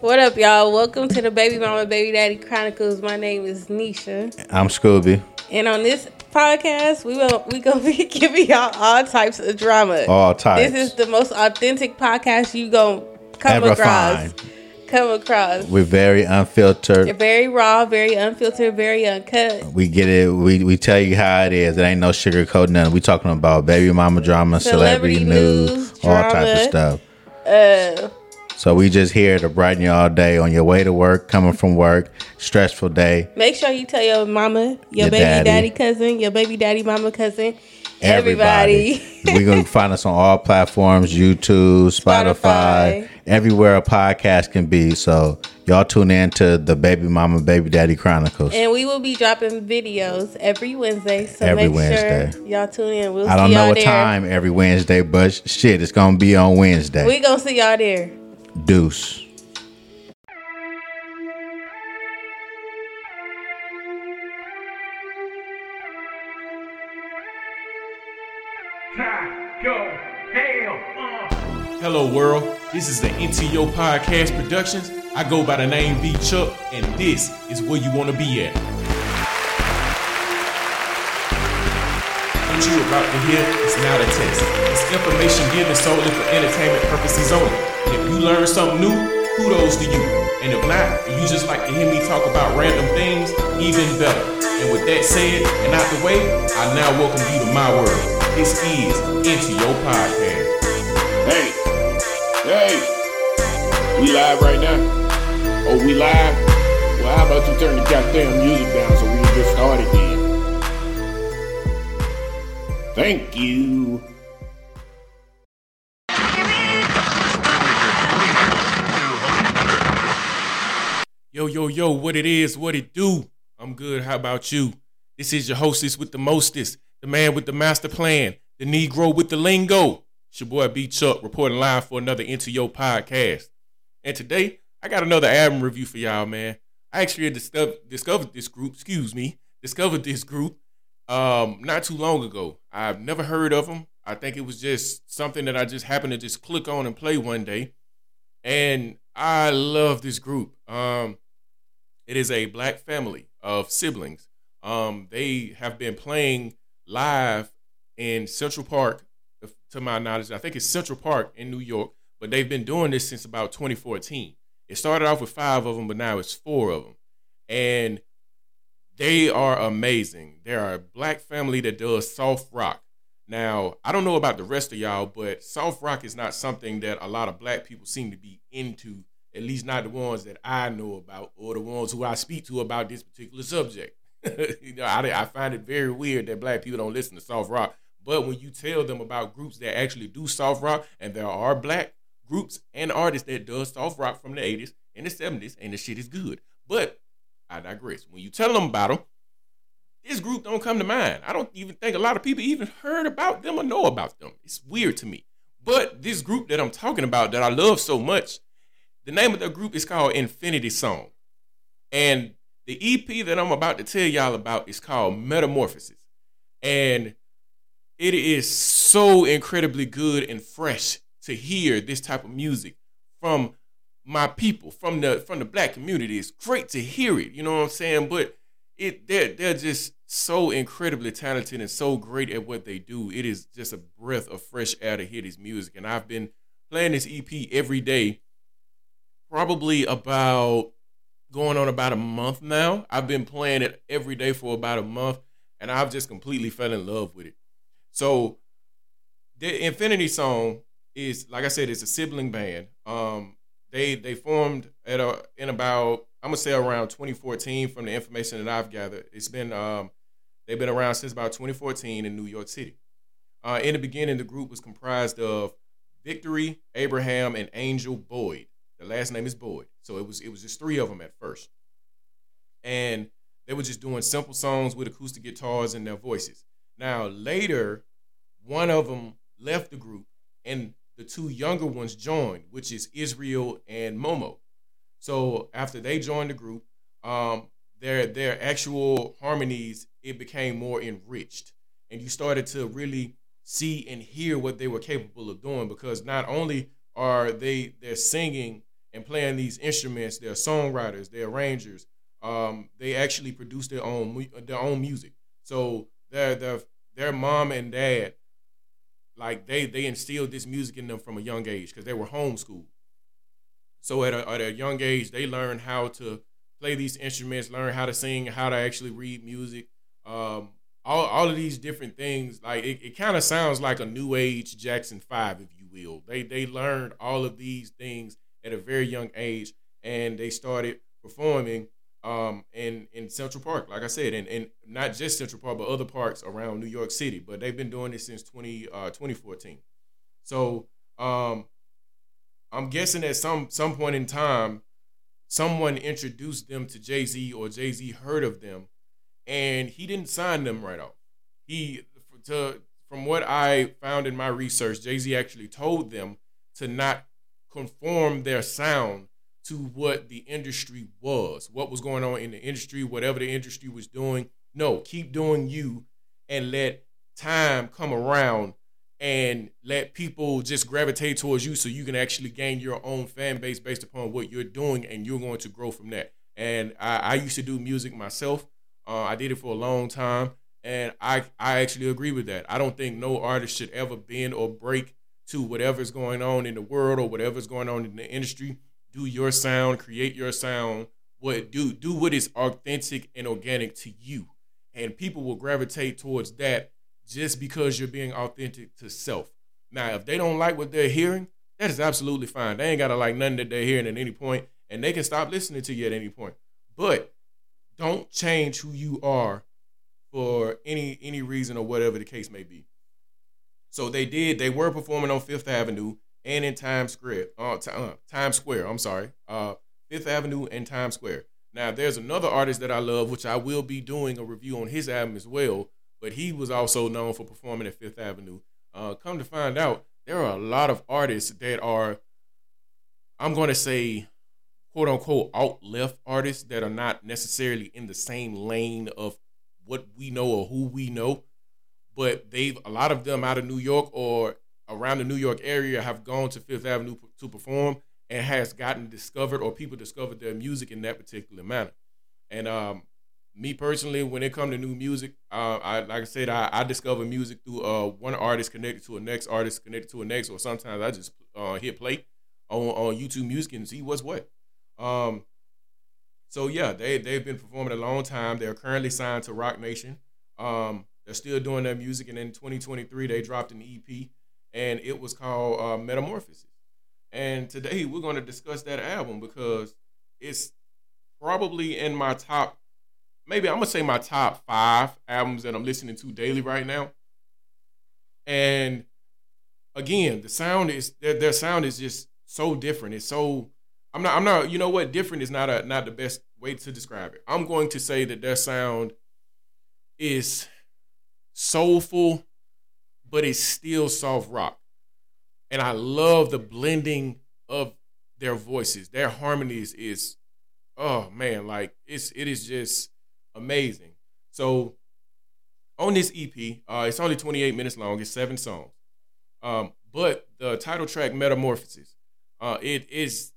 What up, y'all? Welcome to the Baby Mama Baby Daddy Chronicles. My name is Nisha, I'm Scooby. and on this podcast, we will we gonna be giving y'all all types of drama. All types. This is the most authentic podcast you gonna come Ever across. find. Come across. We're very unfiltered. Very raw, very unfiltered, very uncut. We get it. We, we tell you how it is. It ain't no sugarcoat nothing. We talking about baby mama drama, celebrity, Celebrity news, news, all type of stuff. Uh, So we just here to brighten you all day on your way to work, coming from work, stressful day. make sure you tell your mama, your, Your baby daddy. daddy. cousin, your baby daddy mama cousin, Everybody. everybody. We're gonna find us on all platforms: YouTube, Spotify, Spotify. everywhere a podcast can be. So y'all tune in to the Baby Mama Baby Daddy Chronicles. And we will be dropping videos every Wednesday. So Every make Wednesday. sure y'all tune in. We'll I don't know what there. time every Wednesday, but shit, it's gonna be on Wednesday. We gonna see y'all there. Deuce. Hello, world. This is the NTO Podcast Productions. I go by the name B Chuck, and this is where you want to be at. What you about to hear is not a test. It's information given solely for entertainment purposes only. If you learn something new, kudos to you. And if not, and you just like to hear me talk about random things, even better. And with that said and out the way, I now welcome you to my world. This is Into Your Podcast. Hey, hey, we live right now? Oh, we live? Well, how about you turn the goddamn music down so we can get started then? Thank you. Yo, yo, yo, what it is, what it do. I'm good. How about you? This is your hostess with the mostest, the man with the master plan, the Negro with the lingo. It's your boy B Chuck reporting live for another Into Your podcast. And today, I got another album review for y'all, man. I actually discovered, discovered this group, excuse me, discovered this group um, not too long ago. I've never heard of them. I think it was just something that I just happened to just click on and play one day. And I love this group. Um, it is a black family of siblings. Um, they have been playing live in Central Park, to my knowledge. I think it's Central Park in New York, but they've been doing this since about 2014. It started off with five of them, but now it's four of them. And they are amazing. They're a black family that does soft rock. Now, I don't know about the rest of y'all, but soft rock is not something that a lot of black people seem to be into, at least not the ones that I know about or the ones who I speak to about this particular subject. you know, I, I find it very weird that black people don't listen to soft rock. But when you tell them about groups that actually do soft rock, and there are black groups and artists that does soft rock from the 80s and the 70s, and the shit is good. But I digress. When you tell them about them, this group don't come to mind. I don't even think a lot of people even heard about them or know about them. It's weird to me. But this group that I'm talking about that I love so much, the name of the group is called Infinity Song. And the EP that I'm about to tell y'all about is called Metamorphosis. And it is so incredibly good and fresh to hear this type of music from my people, from the from the black community. It's great to hear it, you know what I'm saying? But it they're they're just so incredibly talented and so great at what they do. It is just a breath of fresh air to hear this music. And I've been playing this EP every day, probably about going on about a month now. I've been playing it every day for about a month, and I've just completely fell in love with it. So the Infinity Song is like I said, it's a sibling band. Um, they they formed at a in about I'm gonna say around 2014 from the information that I've gathered. It's been um, they've been around since about 2014 in New York City. Uh, in the beginning, the group was comprised of Victory, Abraham, and Angel Boyd. The last name is Boyd, so it was it was just three of them at first, and they were just doing simple songs with acoustic guitars and their voices. Now later, one of them left the group, and the two younger ones joined, which is Israel and Momo. So after they joined the group, um, their their actual harmonies it became more enriched, and you started to really see and hear what they were capable of doing because not only are they they're singing and playing these instruments. They're songwriters, they're arrangers. Um, they actually produce their own their own music. So their their their mom and dad, like they they instilled this music in them from a young age because they were homeschooled. So at a, at a young age, they learned how to play these instruments, learn how to sing, how to actually read music. Um, all, all of these different things, like it, it kind of sounds like a new age Jackson Five, if you will. They they learned all of these things at a very young age, and they started performing um, in in Central Park, like I said, and, and not just Central Park, but other parks around New York City. But they've been doing this since 20, uh, 2014. So um, I'm guessing at some some point in time, someone introduced them to Jay Z, or Jay Z heard of them, and he didn't sign them right off. He to from what I found in my research, Jay Z actually told them to not conform their sound to what the industry was, what was going on in the industry, whatever the industry was doing. No, keep doing you and let time come around and let people just gravitate towards you so you can actually gain your own fan base based upon what you're doing and you're going to grow from that. And I, I used to do music myself. Uh, I did it for a long time. And I, I actually agree with that. I don't think no artist should ever bend or break to whatever's going on in the world or whatever's going on in the industry do your sound, create your sound, what do do what is authentic and organic to you. And people will gravitate towards that just because you're being authentic to self. Now, if they don't like what they're hearing, that is absolutely fine. They ain't gotta like nothing that they're hearing at any point, and they can stop listening to you at any point. But don't change who you are for any any reason or whatever the case may be. So they did. They were performing on Fifth Avenue and in Times Square. Uh, t- uh, Times Square. I'm sorry. Uh, Fifth Avenue and Times Square. Now, there's another artist that I love, which I will be doing a review on his album as well. But he was also known for performing at Fifth Avenue. Uh, come to find out, there are a lot of artists that are, I'm going to say, quote unquote, alt left artists that are not necessarily in the same lane of what we know or who we know. But they've, a lot of them out of New York or around the New York area have gone to Fifth Avenue to perform and has gotten discovered or people discovered their music in that particular manner. And um, me personally, when it comes to new music, uh, I like I said, I, I discover music through uh, one artist connected to a next artist connected to a next, or sometimes I just uh, hit play on, on YouTube Music and see what's what. Um, so yeah, they they've been performing a long time. They're currently signed to Roc Nation. Um, they're still doing their music, and in 2023 they dropped an EP and it was called uh, Metamorphosis. And today we're going to discuss that album because it's probably in my top, maybe I'm gonna say my top five albums that I'm listening to daily right now. And again, the sound is their, their sound is just so different. It's so I'm not I'm not you know what different is not a not the best way to describe it. I'm going to say that their sound is soulful but it's still soft rock. And I love the blending of their voices. Their harmonies is, oh man, like it's it is just amazing. So on this EP, uh, it's only 28 minutes long. It's seven songs. Um, but the title track Metamorphosis, uh, it is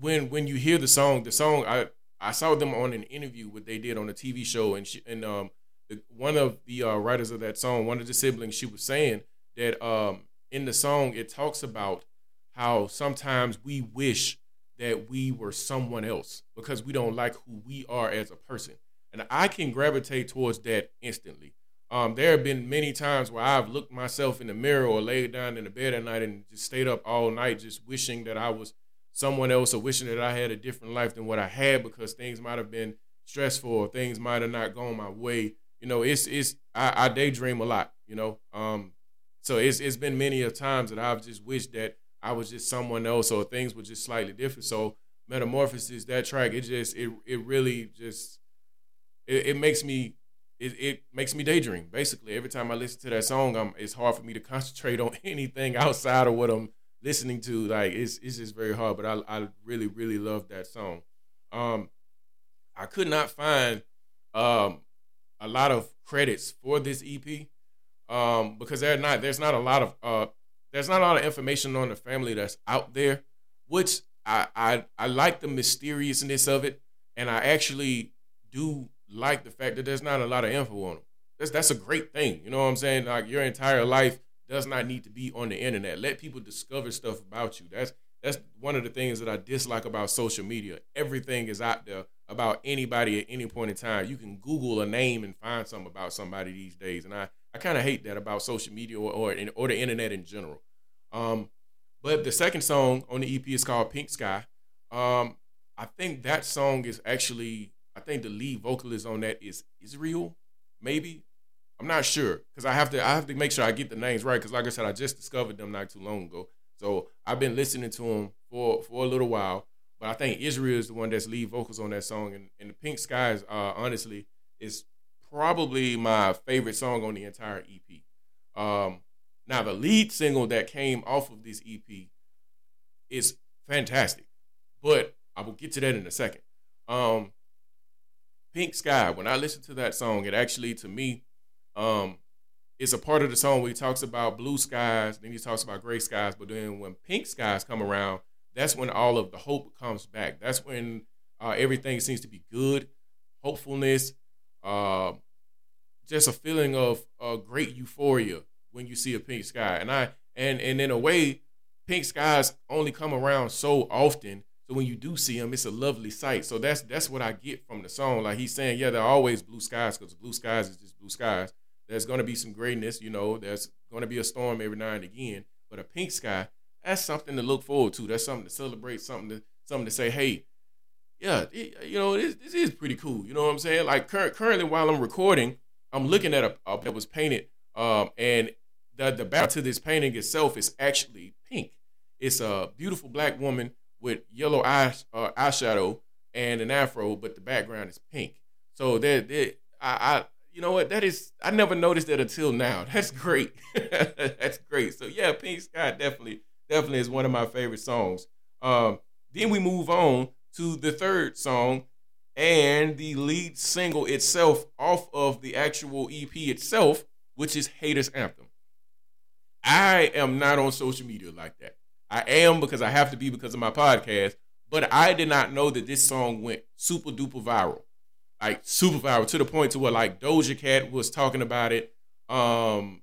when when you hear the song, the song I I saw them on an interview what they did on a TV show, and she, and um one of the uh, writers of that song, one of the siblings, she was saying that um, in the song it talks about how sometimes we wish that we were someone else because we don't like who we are as a person, and I can gravitate towards that instantly. Um, there have been many times where I've looked myself in the mirror or laid down in the bed at night and just stayed up all night, just wishing that I was someone else or wishing that I had a different life than what I had because things might have been stressful or things might have not gone my way you know, it's it's I, I daydream a lot, you know. Um, so it's it's been many of times that I've just wished that I was just someone else or things were just slightly different. So Metamorphosis, that track, it just it it really just it, it makes me it, it makes me daydream. Basically, every time I listen to that song, I'm it's hard for me to concentrate on anything outside of what I'm listening to. Like it's it's just very hard. But I I really really love that song. Um, I could not find um a lot of credits for this EP um, because there's not there's not a lot of uh, there's not a lot of information on the family that's out there, which I I I like the mysteriousness of it, and I actually do like the fact that there's not a lot of info on them. That's that's a great thing. You know what I'm saying? Like your entire life does not need to be on the internet. Let people discover stuff about you. That's that's one of the things that I dislike about social media. Everything is out there about anybody at any point in time. You can Google a name and find something about somebody these days, and I, I kind of hate that about social media or, or or the internet in general. Um, but the second song on the EP is called Pink Sky. Um, I think that song is actually I think the lead vocalist on that is Israel, maybe. I'm not sure because I have to I have to make sure I get the names right because like I said I just discovered them not too long ago. So I've been listening to them for for a little while. But I think Israel is the one that's lead vocals on that song, and, and the Pink Skies, uh, honestly, is probably my favorite song on the entire EP. Um, now the lead single that came off of this EP is fantastic, but I will get to that in a second. Um, Pink Sky. When I listen to that song, it actually to me, um, it's a part of the song where he talks about blue skies, then he talks about gray skies, but then when pink skies come around, that's when all of the hope comes back. That's when uh, everything seems to be good, hopefulness, uh, just a feeling of uh, great euphoria when you see a pink sky. And I and and in a way, pink skies only come around so often. So when you do see them, it's a lovely sight. So that's that's what I get from the song. Like he's saying, yeah, there are always blue skies because blue skies is just blue skies. There's gonna be some grayness, you know. There's gonna be a storm every now and again, but a pink sky that's something to look forward to. That's something to celebrate. Something to something to say, hey, yeah, it, you know, this, this is pretty cool. You know what I'm saying? Like cur- currently, while I'm recording, I'm looking at a, a that was painted, um, and the the back to this painting itself is actually pink. It's a beautiful black woman with yellow eye uh, eyeshadow and an afro, but the background is pink. So that I, I you know what that is I never noticed that until now. That's great. That's great. So yeah, Pink Sky definitely definitely is one of my favorite songs. Um, then we move on to the third song and the lead single itself off of the actual EP itself, which is Haters Anthem. I am not on social media like that. I am because I have to be because of my podcast, but I did not know that this song went super duper viral. Like super viral to the point to where like Doja Cat was talking about it. Um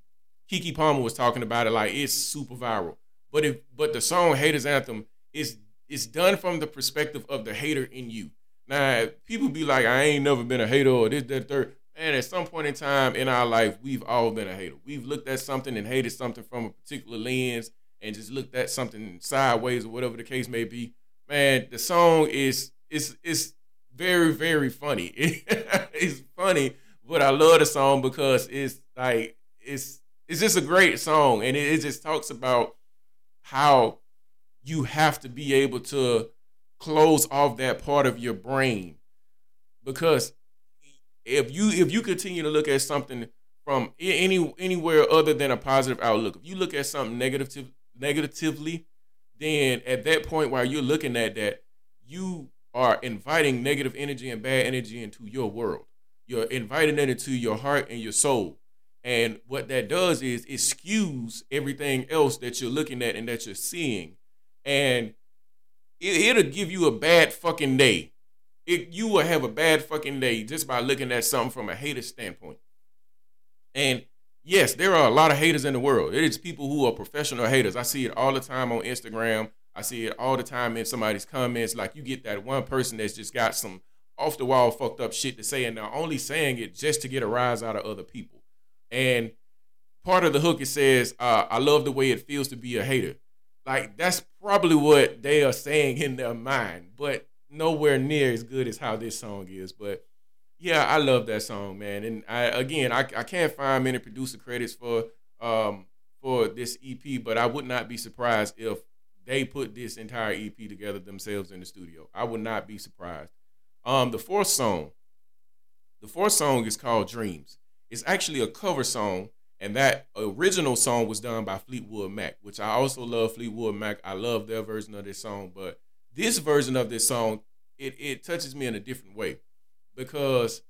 Keke Palmer was talking about it like it's super viral. But if but the song Haters Anthem is is done from the perspective of the hater in you. Now people be like, I ain't never been a hater or this, that, third. And at some point in time in our life, we've all been a hater. We've looked at something and hated something from a particular lens and just looked at something sideways or whatever the case may be. Man, the song is is is very, very funny. it's funny, but I love the song because it's like it's it's just a great song and it, it just talks about how you have to be able to close off that part of your brain. Because if you if you continue to look at something from any anywhere other than a positive outlook if you look at something negative negatively then at that point while you're looking at that you are inviting negative energy and bad energy into your world. You're inviting it into your heart and your soul and what that does is it skews everything else that you're looking at and that you're seeing. And it, will give you a bad fucking day. It, you will have a bad fucking day just by looking at something from a hater standpoint. And yes, there are a lot of haters in the world. It is people who are professional haters. I see it all the time on Instagram. I see it all the time in somebody's comments. Like you get that one person that's just got some off the wall fucked up shit to say, and they're only saying it just to get a rise out of other people. And part of the hook it says, uh, "I love the way it feels to be a hater." Like that's probably what they are saying in their mind, but nowhere near as good as how this song is. But yeah, I love that song, man. And I again, I, I can't find many producer credits for um for this EP, but I would not be surprised if they put this entire EP together themselves in the studio. I would not be surprised. Um, the fourth song, the fourth song is called Dreams. It's actually a cover song, and that original song was done by Fleetwood Mac, which I also love Fleetwood Mac. I love their version of this song, but this version of this song, it it touches me in a different way because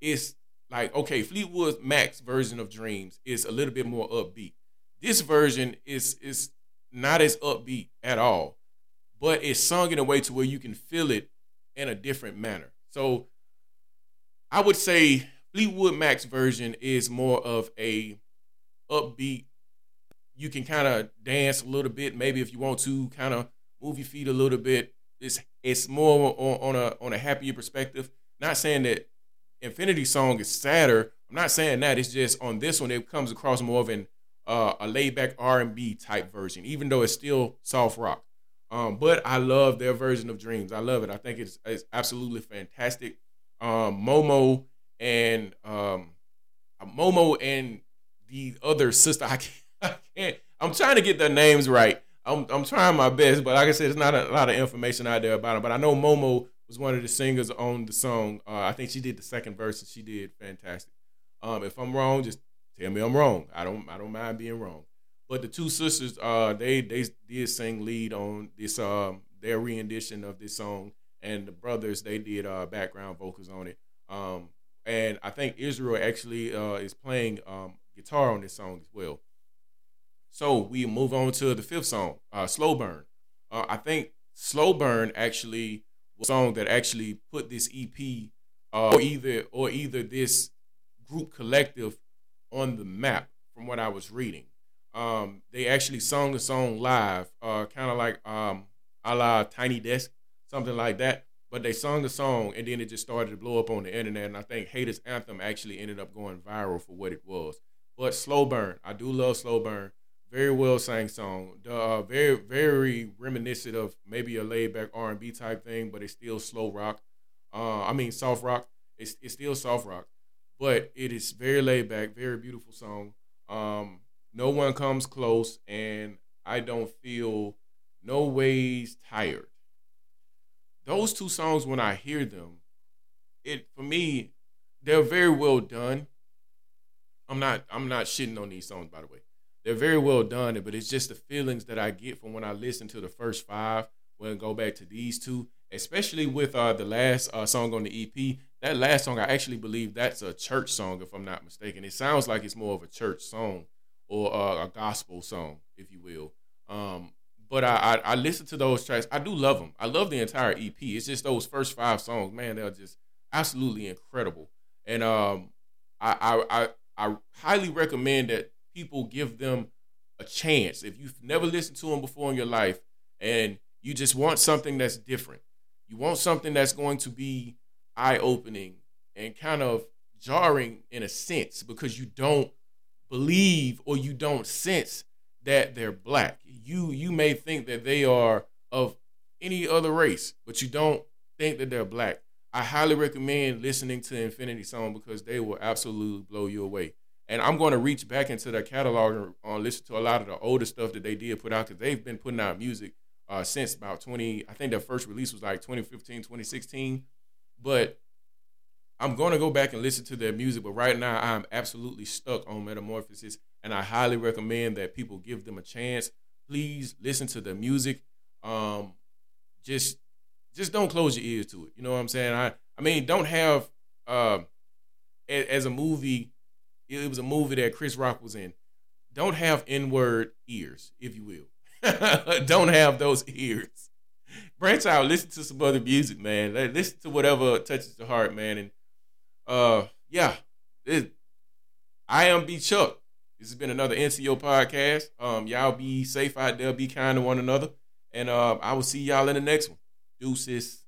it's like okay, Fleetwood Mac's version of Dreams is a little bit more upbeat. This version is is not as upbeat at all, but it's sung in a way to where you can feel it in a different manner. So I would say Fleetwood Mac's version is more of a upbeat. You can kind of dance a little bit, maybe if you want to, kind of move your feet a little bit. It's it's more on, on a on a happier perspective. Not saying that Infinity Song is sadder. I'm not saying that. It's just on this one it comes across more of an uh, a laid back R and B type version, even though it's still soft rock. Um, but I love their version of Dreams. I love it. I think it's, it's absolutely fantastic. Um, Momo and um, Momo and the other sister, I can't, I can't. I'm trying to get their names right. I'm I'm trying my best, but like I said, it's not a lot of information out there about them. But I know Momo was one of the singers on the song. Uh, I think she did the second verse, and she did fantastic. Um, if I'm wrong, just tell me I'm wrong. I don't I don't mind being wrong. But the two sisters, uh, they they did sing lead on this um their rendition of this song, and the brothers they did uh background vocals on it. Um, and I think Israel actually uh is playing um guitar on this song as well. So we move on to the fifth song, uh, Slow Burn. Uh, I think Slow Burn actually was a song that actually put this EP uh, or either or either this group collective on the map from what I was reading. Um, they actually sung the song live, uh, kind of like um, a la Tiny Desk, something like that. But they sung the song and then it just started to blow up on the internet. And I think Haters Anthem actually ended up going viral for what it was. But Slow Burn, I do love Slow Burn. Very well sang song. Uh, very very reminiscent of maybe a laid back R and B type thing, but it's still slow rock. Uh, I mean soft rock. It's it's still soft rock, but it is very laid back. Very beautiful song. Um, no one comes close, and I don't feel no ways tired. Those two songs, when I hear them, it for me, they're very well done. I'm not I'm not shitting on these songs by the way. They're very well done, but it's just the feelings that I get from when I listen to the first five. When I go back to these two, especially with uh, the last uh, song on the EP. That last song, I actually believe that's a church song, if I'm not mistaken. It sounds like it's more of a church song or uh, a gospel song, if you will. Um, but I, I, I listen to those tracks. I do love them. I love the entire EP. It's just those first five songs, man. They're just absolutely incredible. And um, I, I I I highly recommend that people give them a chance. If you've never listened to them before in your life, and you just want something that's different, you want something that's going to be eye opening and kind of jarring in a sense because you don't believe or you don't sense that they're black. You you may think that they are of any other race, but you don't think that they're black. I highly recommend listening to Infinity Song because they will absolutely blow you away. And I'm going to reach back into their catalog and uh, listen to a lot of the older stuff that they did put out because they've been putting out music uh, since about 20. I think their first release was like 2015, 2016. But I'm going to go back and listen to their music. But right now, I'm absolutely stuck on Metamorphosis, and I highly recommend that people give them a chance. Please listen to the music. Um, just just don't close your ears to it. You know what I'm saying? I I mean, don't have uh, as a movie. It was a movie that Chris Rock was in. Don't have N word ears, if you will. don't have those ears. Branch out, listen to some other music, man. Listen to whatever touches your heart, man. And uh, yeah, it, I am B Chuck. This has been another NCO podcast. Um, y'all be safe out there, be kind to one another, and uh, I will see y'all in the next one. Deuces.